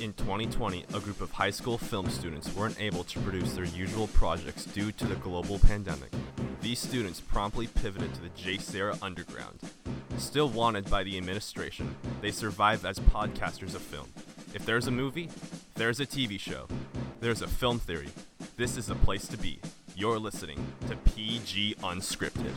In 2020, a group of high school film students weren't able to produce their usual projects due to the global pandemic. These students promptly pivoted to the JSerra Underground. Still wanted by the administration, they survive as podcasters of film. If there's a movie, there's a TV show, there's a film theory, this is the place to be. You're listening to PG Unscripted.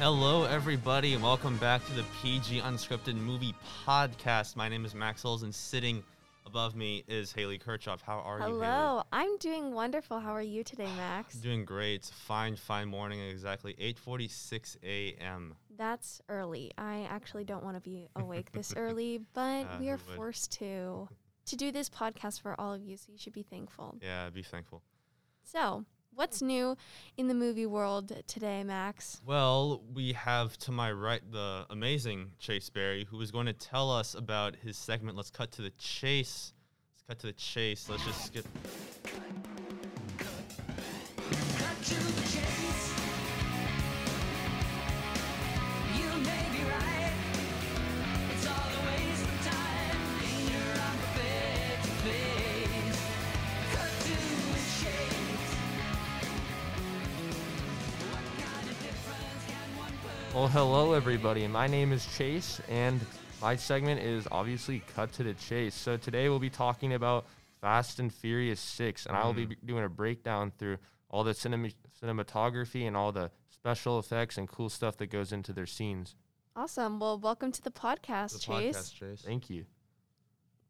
Hello, everybody, and welcome back to the PG Unscripted Movie Podcast. My name is Max Hulls, and sitting above me is Haley Kirchhoff. How are you? Haley? Hello, I'm doing wonderful. How are you today, Max? Doing great. It's a fine, fine morning. Exactly 8:46 a.m. That's early. I actually don't want to be awake this early, but Uh, we are forced to to do this podcast for all of you, so you should be thankful. Yeah, be thankful. So, what's new in the movie world today, Max? Well, we have to my right the amazing Chase Berry, who is going to tell us about his segment. Let's cut to the chase. Let's cut to the chase. Let's just get. Well, hello everybody. My name is Chase, and my segment is obviously cut to the chase. So today we'll be talking about Fast and Furious Six, and I will be mm. doing a breakdown through all the cinema- cinematography and all the special effects and cool stuff that goes into their scenes. Awesome. Well, welcome to the podcast, The Chase. podcast, Chase. Thank you.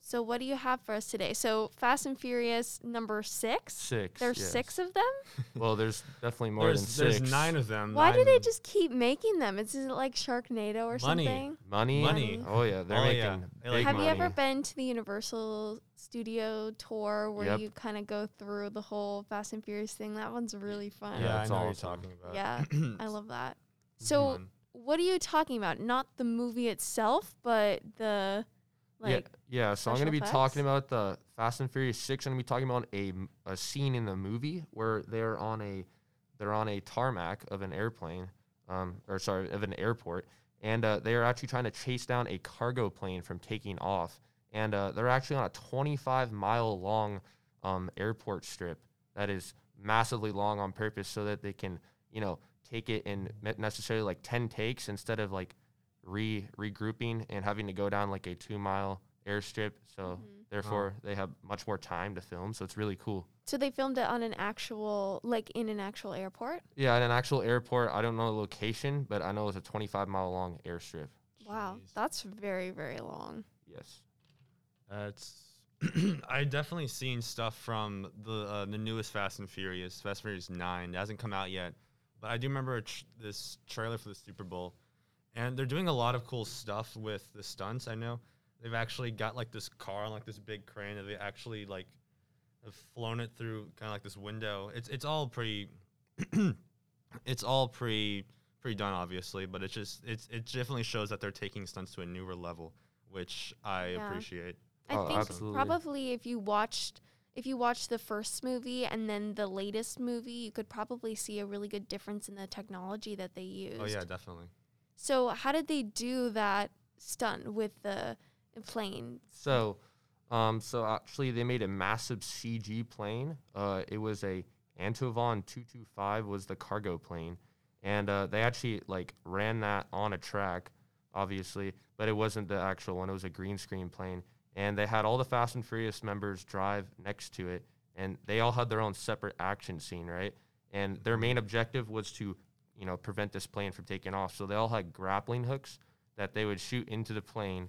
So, what do you have for us today? So, Fast and Furious number six. Six. There's yes. six of them. Well, there's definitely more There's, than there's nine of them. Why do they just keep making them? Is it like Sharknado or Money. something? money. Money. Oh yeah, they're Oh, making. yeah. They like big Have you ever been to the Universal Studio tour where Yep. you kind of go through the whole Fast and Furious thing? That one's really fun. Yeah, Yeah, I it's know what you're talking about. Yeah, I love that. So, what are you talking about? Not the movie itself, but the like. yeah, yeah. So I'm going to special be talking about the Fast and Furious Six. I'm going to be talking about a a scene in the movie where they're on a they're on a tarmac of an airplane, um, or sorry, of an airport, and uh, they are actually trying to chase down a cargo plane from taking off, and uh, they're actually on a 25 mile long um, airport strip that is massively long on purpose so that they can you know take it in necessarily like 10 takes instead of like re regrouping and having to go down like a two mile airstrip. So Mhm. therefore they have much more time to film. So it's really cool. So they filmed it on an actual, like in an actual airport. Yeah, at an actual airport, I don't know the location, but I know it's a 25 mile long airstrip. Wow, Jeez. that's very very long. Yes. That's I definitely seen stuff from the uh, the newest Fast and Furious, Fast and Furious Nine. It hasn't come out yet, but I do remember a tr- this trailer for the Super Bowl, and they're doing a lot of cool stuff with the stunts. I know they've actually got like this car on like this big crane that they actually like have flown it through kind of like this window. It's it's all pretty, it's all pretty pretty done obviously, but it's just it's it definitely shows that they're taking stunts to a newer level, which I Yeah. appreciate. I Oh, think absolutely. probably if you watched if you watched the first movie and then the latest movie, you could probably see a really good difference in the technology that they used. Oh yeah, definitely. So how did they do that stunt with the plane? So, um, so actually they made a massive CG plane. Uh, it was a Antonov 225 was the cargo plane, and uh, they actually like ran that on a track, obviously, but it wasn't the actual one. It was a green screen plane, and they had all the Fast and Furious members drive next to it, and they all had their own separate action scene, right? And their main objective was to, you know, prevent this plane from taking off. So they all had grappling hooks that they would shoot into the plane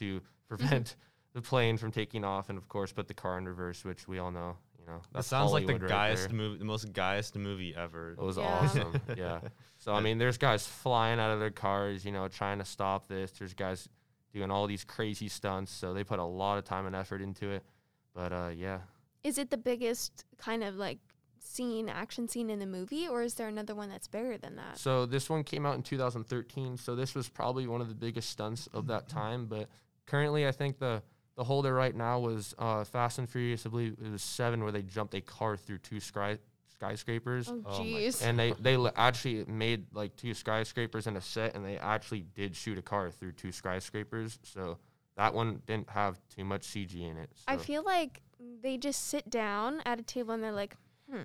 to prevent the plane from taking off, and of course, put the car in reverse, which we all know, you know. That sounds like the Hollywood right guyest there. movie, the most guyest movie ever. It was Yeah. awesome. yeah. So I mean, there's guys flying out of their cars, you know, trying to stop this. There's guys doing all these crazy stunts. So they put a lot of time and effort into it. But uh, yeah. Is it the biggest kind of like scene, action scene in the movie, or is there another one that's bigger than that? So this one came out in 2013. So this was probably one of the biggest stunts of that time. But currently, I think the the holder right now was uh, Fast and Furious. I believe it was seven, where they jumped a car through two sky skyscrapers. Oh, Oh and they they actually made like two skyscrapers in a set and they actually did shoot a car through two skyscrapers so that one didn't have too much cg in it I feel like they just sit down at a table and they're like, hmm,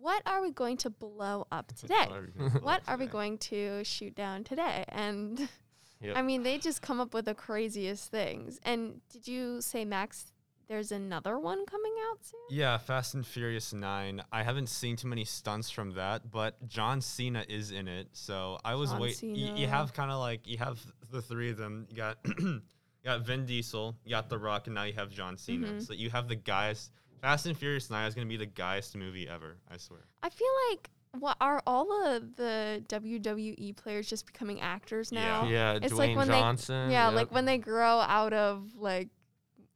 what are we going to blow up today? What are we gonna blow what up are we today? going to shoot down today? And Yep. I mean, they just come up with the craziest things. And did you say, Max, there's another one coming out soon? Yeah, Fast and Furious 9. I haven't seen too many stunts from that, but John Cena is in it. So I was John wait. y- You, have kind of like you have the three of them. You got you got Vin Diesel, you got The Rock, and now you have John Cena. Mhm. So you have the guys. Fast and Furious 9 is gonna be the guyest movie ever. I swear. I feel like what are all the the WWE players just becoming actors now? yeah It's Dwayne like when they- Yeah, yep. like when they grow out of like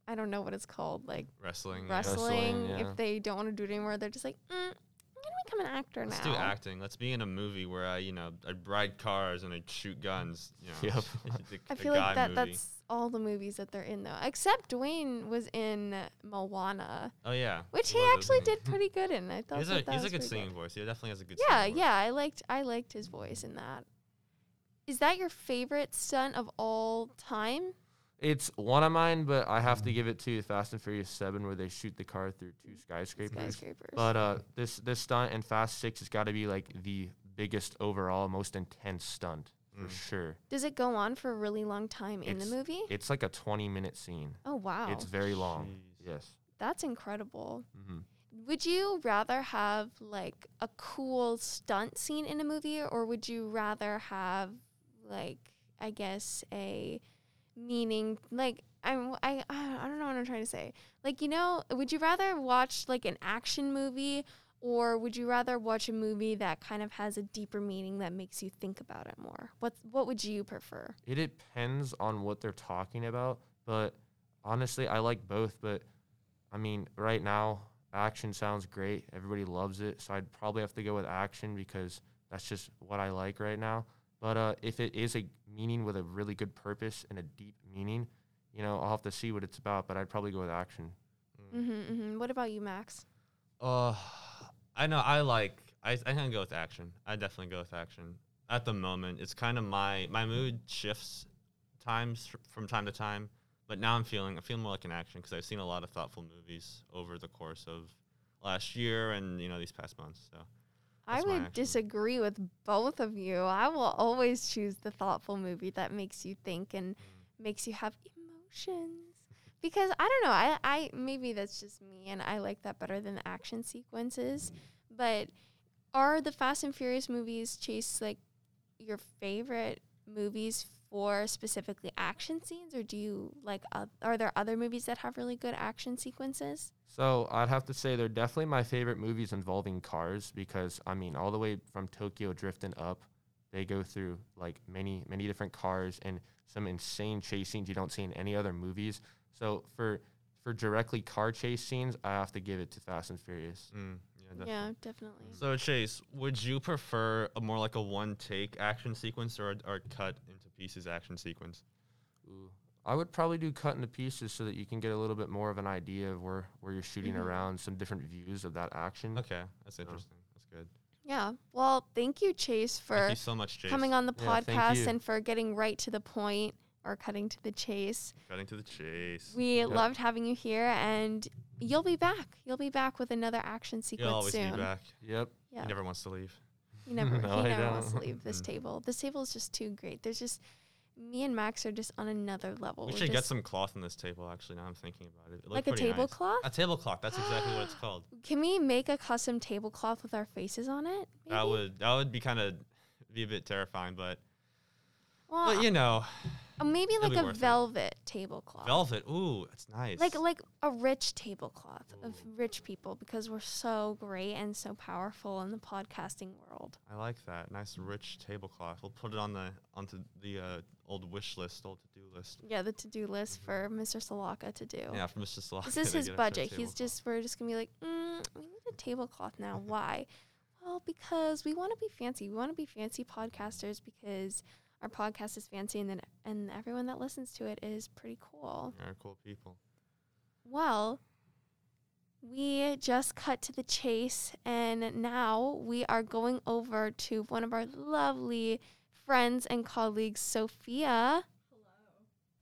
I don't know what it's called, like Wrestling. wrestling. Wrestling, yeah. If they don't want to do it anymore, they're just like, mm, I'm gonna become an actor now. Let's do acting. Let's be in a movie where I, you know, I ride cars and I shoot guns. You know, Yep. the- I feel like that movie. that's all the movies that they're in though, except Dwayne was in Moana, Oh yeah. which he he actually did pretty good in. I thought He's a that that he's a good pretty singing voice. He definitely has a good. Yeah, singing voice. yeah, I liked I liked his voice in that. Is that your favorite stunt of all time? it's one of mine but i have to give it to fast and furious 7 where they shoot the car through two skyscrapers Skyscrapers. but uh this this stunt in fast 6 has got to be like the biggest overall most intense stunt for Mm. sure Does it go on for a really long time in the It's- movie? it's like a 20 minute scene Oh wow, it's very long Jeez. yes that's incredible. hmm Would you rather have like a cool stunt scene in a movie, or would you rather have like I guess a meaning like I'm I I don't know what I'm trying to say. Like you know, would you rather watch like an action movie, or would you rather watch a movie that kind of has a deeper meaning that makes you think about it more? What what would you prefer? It depends on what they're talking about, but honestly, I like both. But I mean, right now, action sounds great. Everybody loves it, so I'd probably have to go with action because that's just what I like right now. But uh, if it is a meaning with a really good purpose and a deep meaning, you know, I'll have to see what it's about. But I'd probably go with action. Mm-hmm, mm-hmm. What about you, Max? Uh, I know. I like. I I can go with action. I definitely go with action. At the moment, it's kind of my my mood shifts times from time to time. But now I'm feeling I'm feeling more like an action because I've seen a lot of thoughtful movies over the course of last year and you know these past months. So I would disagree with both of you. I will always choose the thoughtful movie that makes you think and mm. makes you have emotions. Because I don't know, I, I maybe that's just me and I like that better than the action sequences. But are the Fast and Furious movies chase like your favorite movies for specifically action scenes or do you like uh, are there other movies that have really good action sequences? So I'd have to say they're definitely my favorite movies involving cars because I mean all the way from Tokyo drifting up, they go through like many many different cars and some insane chase scenes you don't see in any other movies. So for for directly car chase scenes, I have to give it to Fast and Furious. mm, yeah, definitely. Yeah, definitely. So Chase, would you prefer a more like a one take action sequence or a, or a cut into pieces action sequence? Ooh. I would probably do cut into pieces so that you can get a little bit more of an idea of where where you're shooting Mhm. around, some different views of that action. Okay, that's interesting. That's good. Yeah. Well, thank you Chase for Thank you so much, Chase. coming on the Yeah, podcast and for getting right to the point or cutting to the chase. Cutting to the chase. We Yeah. loved having you here, and you'll be back. You'll be back with another action sequence You'll always soon. be back. Yep. Yeah, He never wants to leave. he never, No, he I never wants to leave this Mm. table. This table is just too great. There's just me and Max are just on another level. We We're should get some cloth on this table. Actually, now I'm thinking about it. it like a pretty nice. tablecloth. A tablecloth. That's exactly what it's called. Can we make a custom tablecloth with our faces on it? That would that would be kind of be a bit terrifying, but Well, but you know, uh, maybe it'll like a worth it. velvet tablecloth. velvet. Ooh, it's nice. like like a rich tablecloth of rich people because we're so great and so powerful in the podcasting world. I like that. Nice rich tablecloth. We'll put it on the onto the uh, old wish list, old to do list. Yeah, the to-do list for Mr. Salaka to do. Mm-hmm. Yeah, for Mr. Sloth. This is his budget. He's just we're just gonna be like, mm, we need a tablecloth now. Why? Well, because we want to be fancy. We want to be fancy podcasters because our podcast is fancy, and then and everyone that listens to it is pretty cool. Are cool people. Well, we just cut to the chase, and now we are going over to one of our lovely friends and colleagues, Sophia. Hello.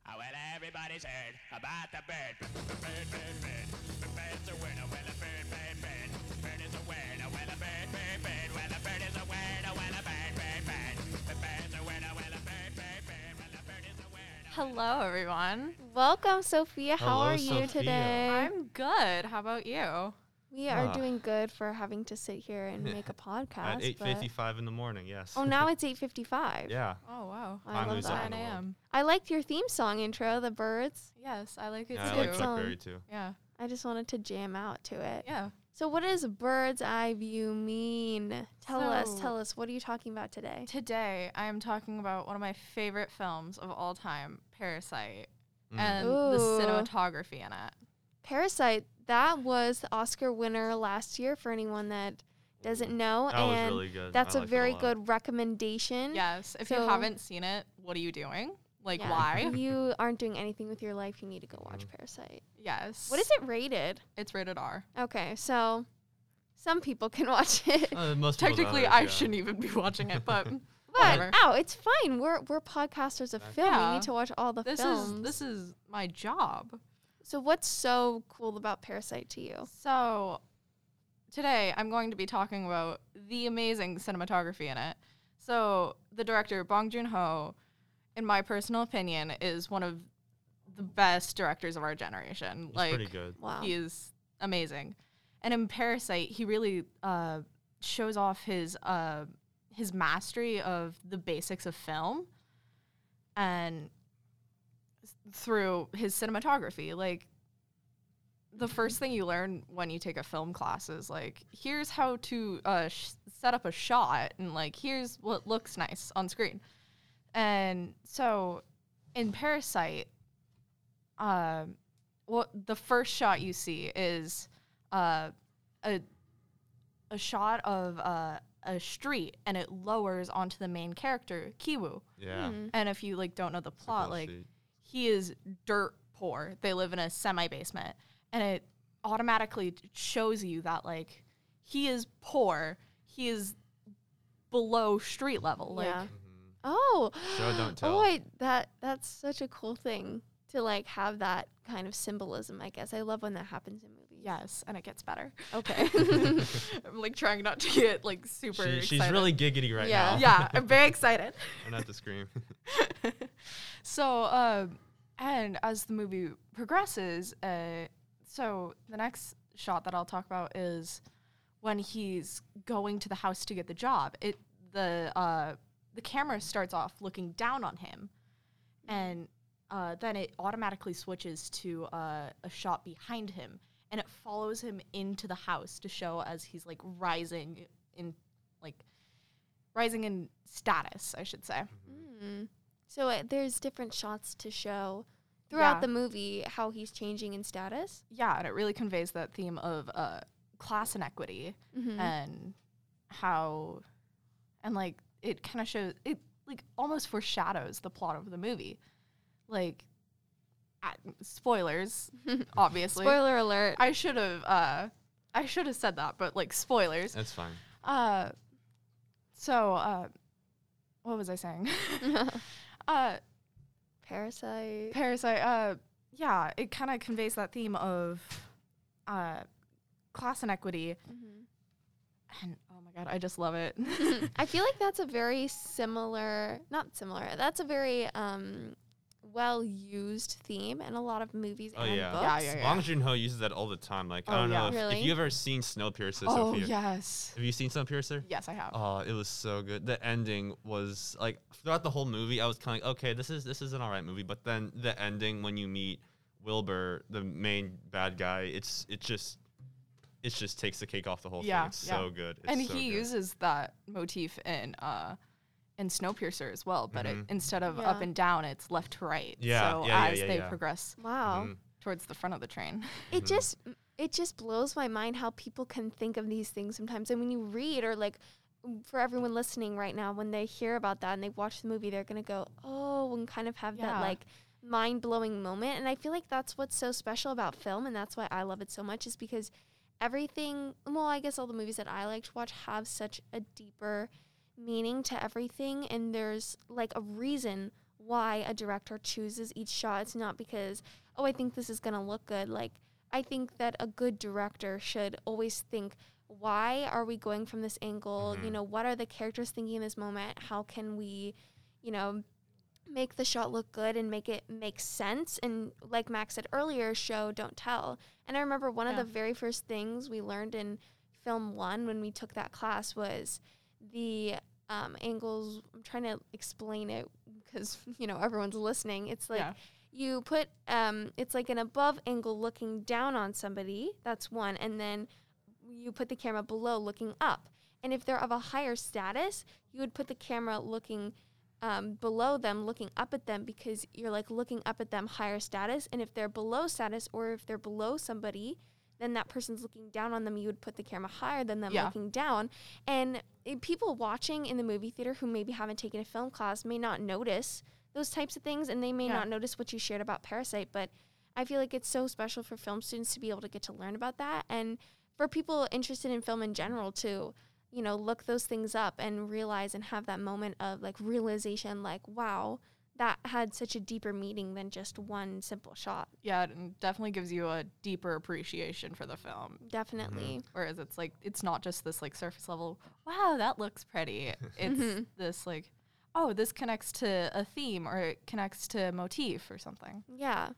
Oh, well, everybody's heard about the bird. Bird, bird, bird. The bird's a word. Oh, a bird, bird, bird. Bird Hello, everyone. Welcome, Sophia. How Hello, are you Sophia. today? I'm good. How about you? we are Ah. doing good for having to sit here and make a podcast. At eight but- fifty-five in the morning. Yes. Oh, now it's 8:55. yeah. Oh wow. I Time love moves up that. in the world. a.m. I liked your theme song intro, The Birds. Yes, I like it Yeah, I a too. like good Chuck song. Berry too. yeah. I just wanted to jam out to it. Yeah. So, what does bird's eye view mean? Tell us, tell us. What are you talking about today? Today I am talking about one of my favorite films of all time, Parasite, Mm. and the cinematography in it. Parasite. That was the Oscar winner last year for anyone that doesn't know, That was and really good. that's I a very lot. good recommendation. Yes. If So- you haven't seen it, what are you doing? Like Yeah. why? If you aren't doing anything with your life, you need to go watch. Parasite. yes. What is it rated? It's rated R. Okay, so some people can watch it. Uh, most Technically, don't, I yeah. shouldn't even be watching it, but But whatever. oh, it's fine. We're we're podcasters of film. We need to watch all the this films. is this is my job. so what's so cool about Parasite to you? So, today I'm going to be talking about the amazing cinematography in it. So, the director Bong Joon Ho, in my personal opinion, is one of the best directors of our generation. It's like, pretty good. Wow. he is amazing. And in Parasite, he really uh, shows off his uh, his mastery of the basics of film, and through his cinematography. Like the first thing you learn when you take a film class is like, here's how to uh, sh- set up a shot, and like here's what looks nice on screen. And so, in Parasite, um, what the first shot you see is uh, a a shot of uh, a street, and it lowers onto the main character Kiwoo. Yeah. Hmm. And if you like don't know the plot, like sheet. he is dirt poor. They live in a semi basement, and it automatically shows you that like he is poor. He is below street level. Like yeah. Mhm. Oh. Show, don't tell. Oh wait, that that's such a cool thing to like have that kind of symbolism. I guess I love when that happens in movies. yes, and it gets better. Okay. I'm like trying not to get like super. She, she's excited. really giggity right Yeah. now. yeah. I'm very excited. I'm not to scream. so, um, and as the movie progresses, uh, so the next shot that I'll talk about is when he's going to the house to get the job. It the uh, the camera starts off looking down on him, and uh, then it automatically switches to uh, a shot behind him, and it follows him into the house to show as he's like rising in like rising in status, I should say. Mm. So uh, there's different shots to show throughout Yeah. the movie how he's changing in status. yeah, and it really conveys that theme of uh, class inequity Mm-hmm. and how, and like it kind of shows it like almost foreshadows the plot of the movie, like uh, spoilers, obviously. Spoiler alert. I should have uh, I should have said that, but like spoilers. That's fine. Uh, so uh, what was I saying? uh, Parasite. Parasite, uh, yeah, it kind of conveys that theme of uh, class inequity. Mhm. And oh my god, I just love it. I feel like that's a very similar, not similar. That's a very um, well used theme in a lot of movies Oh, and yeah. books. Yeah, yeah, yeah. Bong Joon Ho uses that all the time. Like Oh, I don't know yeah. if, if Really? you ever seen Snowpiercer, oh Sophia. yes, Have you seen Snowpiercer? yes, I have. Oh, it was so good. The ending was like throughout the whole movie, I was kind of like, okay, this is this is an alright movie. But then the ending, when you meet Wilbur, the main bad guy, it's it's just it just takes the cake off the whole Yeah, thing. It's yeah. so good. It's and so he good. uses that motif in uh, in Snowpiercer as well, but it, Mhm. instead of Yeah. up and down, it's left to right. Yeah, So yeah, yeah, as yeah, they yeah. progress Wow. Mhm. towards the front of the train. It Mhm. just it just blows my mind how people can think of these things sometimes. And when you read or like for everyone listening right now, when they hear about that and they watch the movie, they're gonna go, oh, and kind of have Yeah. that like mind blowing moment. And I feel like that's what's so special about film, and that's why I love it so much, is because everything, well, I guess all the movies that I like to watch have such a deeper meaning to everything, and there's like a reason why a director chooses each shot. It's not because, oh, I think this is going to look good. Like, I think that a good director should always think, why are we going from this angle? You Mhm. know, what are the characters thinking in this moment? How can we, you know, make the shot look good and make it make sense? And like Max said earlier, show, don't tell. And I remember one Yeah. of the very first things we learned in film one when we took that class was the um, angles. I'm trying to explain it because, you know, everyone's listening. It's like, yeah. you put um it's like an above angle looking down on somebody that's one and then you put the camera below looking up and if they're of a higher status you would put the camera looking um, below them looking up at them because you're like looking up at them higher status and if they're below status or if they're below somebody then that person's looking down on them you would put the camera higher than them Yeah. looking down and eh, people watching in the movie theater who maybe haven't taken a film class may not notice those types of things and they may Yeah. not notice what you shared about parasite but i feel like it's so special for film students to be able to get to learn about that and for people interested in film in general to you know look those things up and realize and have that moment of like realization like wow that had such a deeper meaning than just one simple shot Yeah, it definitely gives you a deeper appreciation for the film. definitely Whereas it's like it's not just this like surface level, wow, that looks pretty. It's Mhm. this like, oh, this connects to a theme or it connects to a motif or something. yeah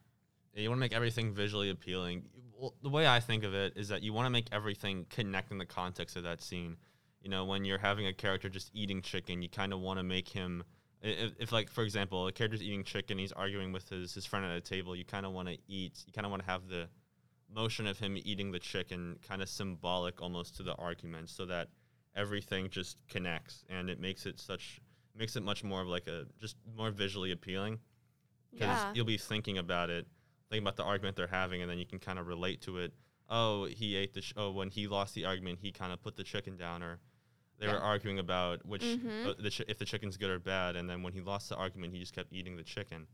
Yeah, you want to make everything visually appealing. Well, the way I think of it is that you want to make everything connect in the context of that scene. You know, when you're having a character just eating chicken, you kind of want to make him. If, if, like, for example, a character's eating chicken, he's arguing with his, his friend at a table, you kind of want to eat, you kind of want to have the motion of him eating the chicken kind of symbolic almost to the argument so that everything just connects and it makes it such, makes it much more of like a, just more visually appealing because yeah you'll be thinking about it, thinking about the argument they're having, and then you can kind of relate to it. Oh, he ate the. Sh- oh, when he lost the argument, he kind of put the chicken down, or they Yeah. were arguing about which Mhm. uh, the chi- if the chicken's good or bad, and then when he lost the argument, he just kept eating the chicken.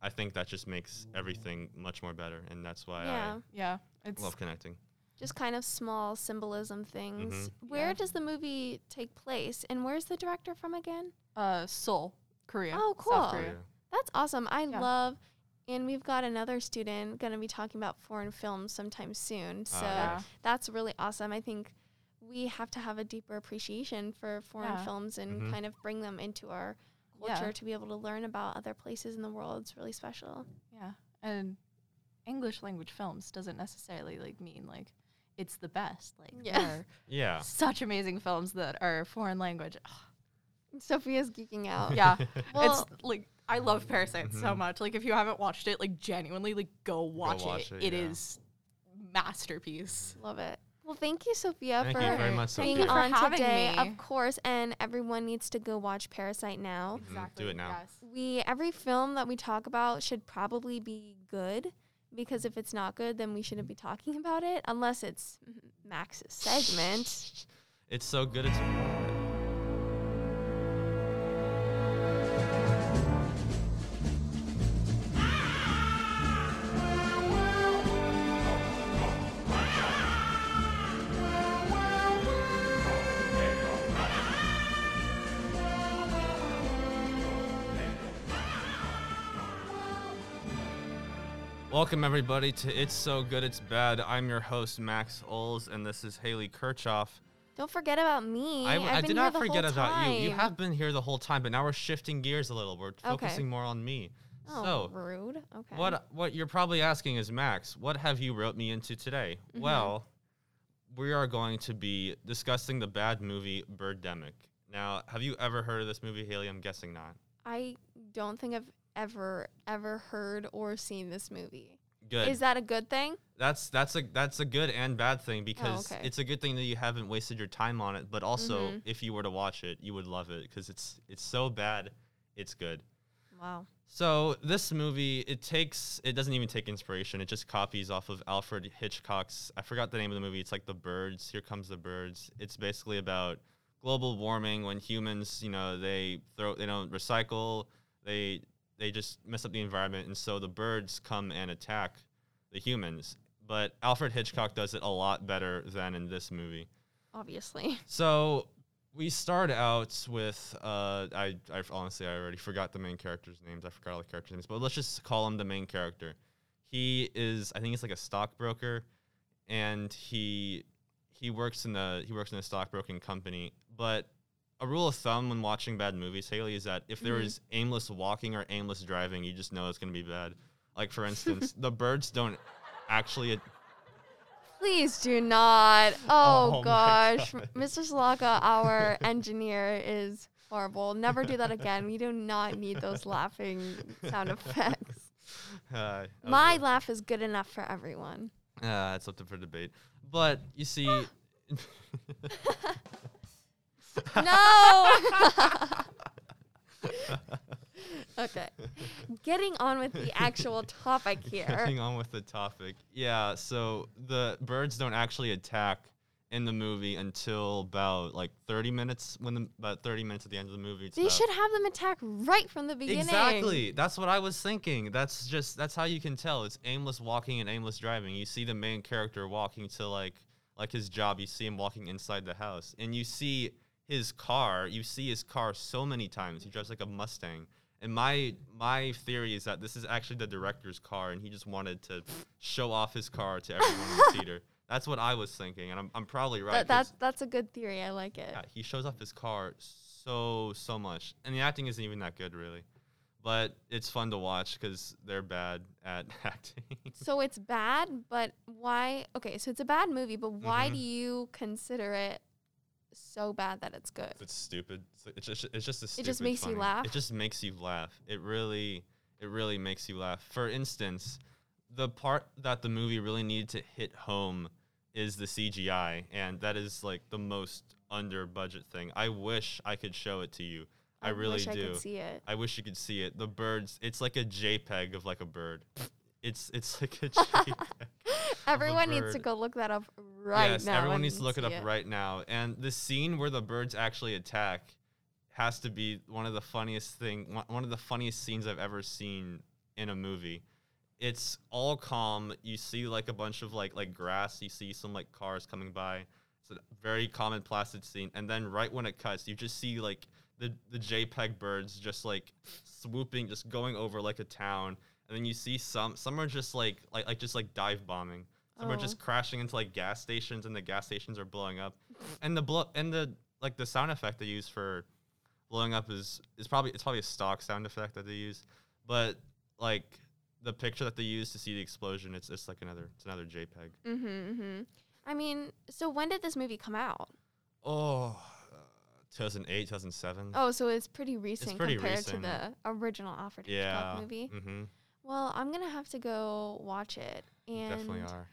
I think that just makes everything much more better, and that's why yeah Yeah, I it's love connecting. just kind of small symbolism things where Yeah. does the movie take place and where's the director from again uh Seoul, Korea. Oh, South cool. Korea. That's awesome. I Yeah. love, and we've got another student going to be talking about foreign films sometime soon. So yeah. that's really awesome. I think we have to have a deeper appreciation for foreign Yeah. films and Mhm. kind of bring them into our Yeah. culture to be able to learn about other places in the world. It's really special. Yeah, and English language films doesn't necessarily like mean like it's the best. Like Yeah. there are Yeah. such amazing films that are foreign language. Sophia's geeking out. Yeah, Well, it's like I love Parasite so Mhm. much. Like if you haven't watched it, like genuinely, like go watch, watch it. it, It yeah. is masterpiece. love it. Well, thank you, Sophia, Thank for you very much, being Thank for on having today. me. Of course, and everyone needs to go watch Parasite now. Mhm. Do it now. Yes. we every film that we talk about should probably be good because if it's not good then we shouldn't be talking about it unless it's max's segment It's so good. It's Welcome everybody to It's So Good It's Bad. I'm your host Max Oles, and this is Haley Kirchhoff. don't forget about me I, I did not forget about you. You have been here the whole time, but now we're shifting gears a little. We're focusing more on me. oh So, rude okay what what you're probably asking is Max, what have you wrote me into today? Mhm. Well, we are going to be discussing the bad movie Birdemic. Now, have you ever heard of this movie, Haley? I'm guessing not. i don't think i've ever ever heard or seen this movie Good. is that a good thing that's that's a that's a good and bad thing because Oh, okay. it's a good thing that you haven't wasted your time on it, but also Mhm. if you were to watch it, you would love it because it's it's so bad, it's good. wow So this movie, it takes it doesn't even take inspiration. It just copies off of Alfred Hitchcock's. I forgot the name of the movie. It's like The Birds. Here comes the birds. It's basically about global warming when humans, you know, they throw they don't recycle. They they just mess up the environment, and so the birds come and attack the humans. But Alfred Hitchcock does it a lot better than in this movie. Obviously. So we start out with uh, I, I honestly I already forgot the main characters' names. I forgot all the characters' names, but let's just call him the main character. He is I think he's like a stockbroker, and he he works in the he works in a stockbroking company. But a rule of thumb when watching bad movies, Haley, is that if there Mhm. is aimless walking or aimless driving, you just know it's gonna be bad. Like for instance, the birds don't actually Please do not. Oh, Oh gosh. God. Mr. Slaka, our engineer, is horrible. Never do that again. We do not need those laughing sound effects. uh, My laugh is good enough for everyone. Uh, it's up to for debate. But you see, No! okay. Getting on with the actual topic here. getting on with the topic. Yeah, so the birds don't actually attack in the movie until about like 30 minutes when the about 30 minutes at the end of the movie. They about- should have them attack right from the beginning. Exactly. That's what I was thinking. That's just that's how you can tell. It's aimless walking and aimless driving. You see the main character walking to like like his job. You see him walking inside the house, and you see his car. You see his car so many times. He drives like a Mustang. And my my theory is that this is actually the director's car, and he just wanted to show off his car to everyone in the theater. That's what I was thinking, and I'm, I'm probably right. That, that's that's a good theory. I like it. yeah, he shows off his car so so much, and the acting isn't even that good, really. But it's fun to watch because they're bad at acting. So it's bad, but why? Okay, so it's a bad movie, but why Mhm. do you consider it so bad that it's good? it's stupid. It's, it's just it's just a stupid. It just makes you laugh? It just makes you laugh. It really it really makes you laugh. For instance, the part that the movie really needed to hit home is the CGI, and that is like the most under budget thing. I wish I could show it to you. I, really wish do. I could see it. I wish you could see it. The birds, it's like a JPEG of like a bird. It's it's like a JPEG. Everyone needs to go look that up right yes, now. everyone needs to look it up right now. And the scene where the birds actually attack has to be one of the funniest thing, one- one of the funniest scenes I've ever seen in a movie. It's all calm. You see like a bunch of like like grass. You see some like cars coming by. It's a very common placid scene. And then right when it cuts, you just see like the the JPEG birds just like swooping, just going over like a town. And then you see some some are just like like like just like dive bombing. Are Oh. just crashing into like gas stations, and the gas stations are blowing up. And the blow and the like the sound effect they use for blowing up is is probably it's probably a stock sound effect that they use, but like the picture that they use to see the explosion, it's it's like another it's another JPEG. Mm-hmm, mm-hmm. I mean, so when did this movie come out? Oh, uh, 2008, 2007. Oh, so it's pretty recent pretty compared recent. to the original Alfred yeah. Hitchcock movie. Mm-hmm. Well, I'm gonna have to go watch it. And Definitely are.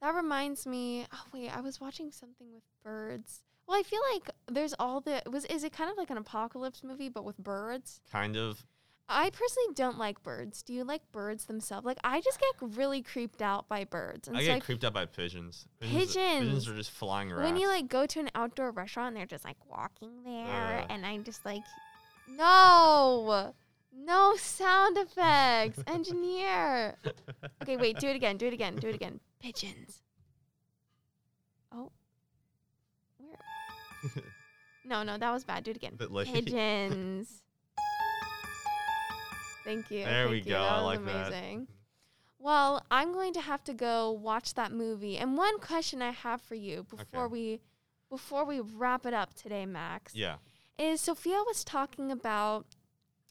That reminds me. Oh wait, I was watching something with birds. Well, I feel like there's all the was. Is it kind of like an apocalypse movie but with birds? Kind of. I personally don't like birds. Do you like birds themselves? Like I just get really creeped out by birds. And I so get I creeped out by pigeons. Pigeons. Pigeons are just flying around. when you like go to an outdoor restaurant and they're just like walking there Ugh. and i'm just like no no sound effects engineer okay wait do it again do it again do it again pigeons. Oh. Where? No no that was bad. Do it again. Pigeons. Thank you. There thank we you. go, that I was like that. amazing. Well i'm going to have to go watch that movie. And one question i have for you before Okay. we before we wrap it up today max yeah. is sophia was talking about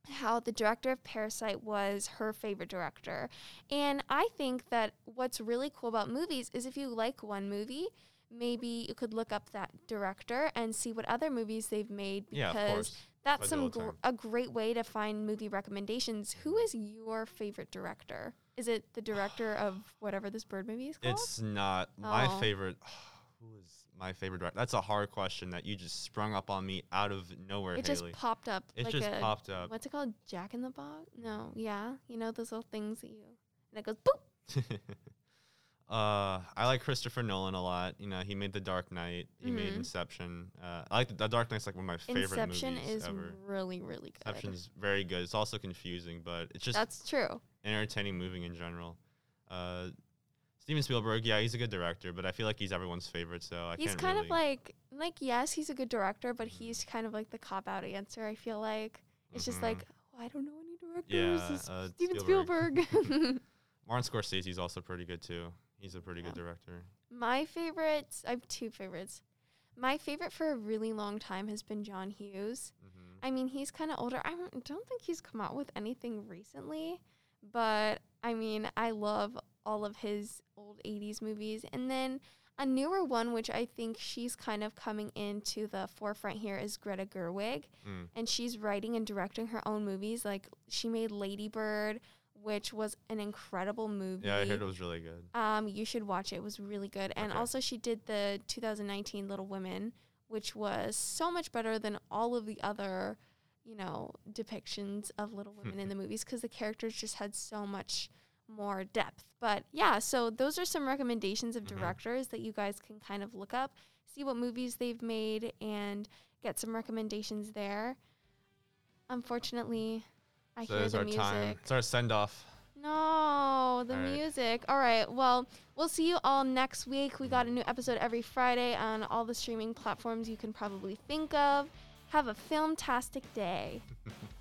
how the director of parasite was her favorite director and i think that what's really cool about movies is if you like one movie maybe you could look up that director and see what other movies they've made Yeah, because course. that's I some gr- a great way to find movie recommendations who mm-hmm. is your favorite director is it the director of whatever this bird movie is called It's not my Oh. favorite. Who is my favorite director? That's a hard question that you just sprung up on me out of nowhere, it Haley. just popped up it like just a, popped up. what's it called jack in the box no yeah you know those little things that you and it goes boop Uh, I like Christopher Nolan a lot. You know, he made The Dark Knight. He made Mhm. Inception. Uh, I like the, the Dark Knight's like one of my favorite Inception movies is ever. really, really good. Inception is very good. It's also confusing, but it's just That's true. entertaining movie in general. Uh, Steven Spielberg, yeah, he's a good director, but I feel like he's everyone's favorite, so I he's can't He's kind really. of like like yes, he's a good director, but he's kind of like the cop out answer. I feel like it's just Mhm. like oh, I don't know any directors. Yeah, uh, Steven Spielberg. Spielberg. Martin Scorsese's also pretty good too. He's a pretty good director. My favorites, I have two favorites. My favorite for a really long time has been John Hughes. hmm I mean, he's kind of older. I don't think he's come out with anything recently, but I mean, I love all of his old 80s movies. And then a newer one, which I think she's kind of coming into the forefront here, is Greta Gerwig. Mm. And she's writing and directing her own movies. Like, she made Lady Bird, which was an incredible movie. Yeah, I heard it was really good. Um, you should watch it. It was really good. And Okay. also she did the 2019 Little Women, which was so much better than all of the other, you know, depictions of Little Women in the movies because the characters just had so much more depth. But yeah, so those are some recommendations of Mhm. directors that you guys can kind of look up, see what movies they've made, and get some recommendations there. Unfortunately, I so hear the our music. time. It's our send off. No, the All right. music. All right. Well, we'll see you all next week. We got a new episode every Friday on all the streaming platforms you can probably think of. Have a filmtastic day.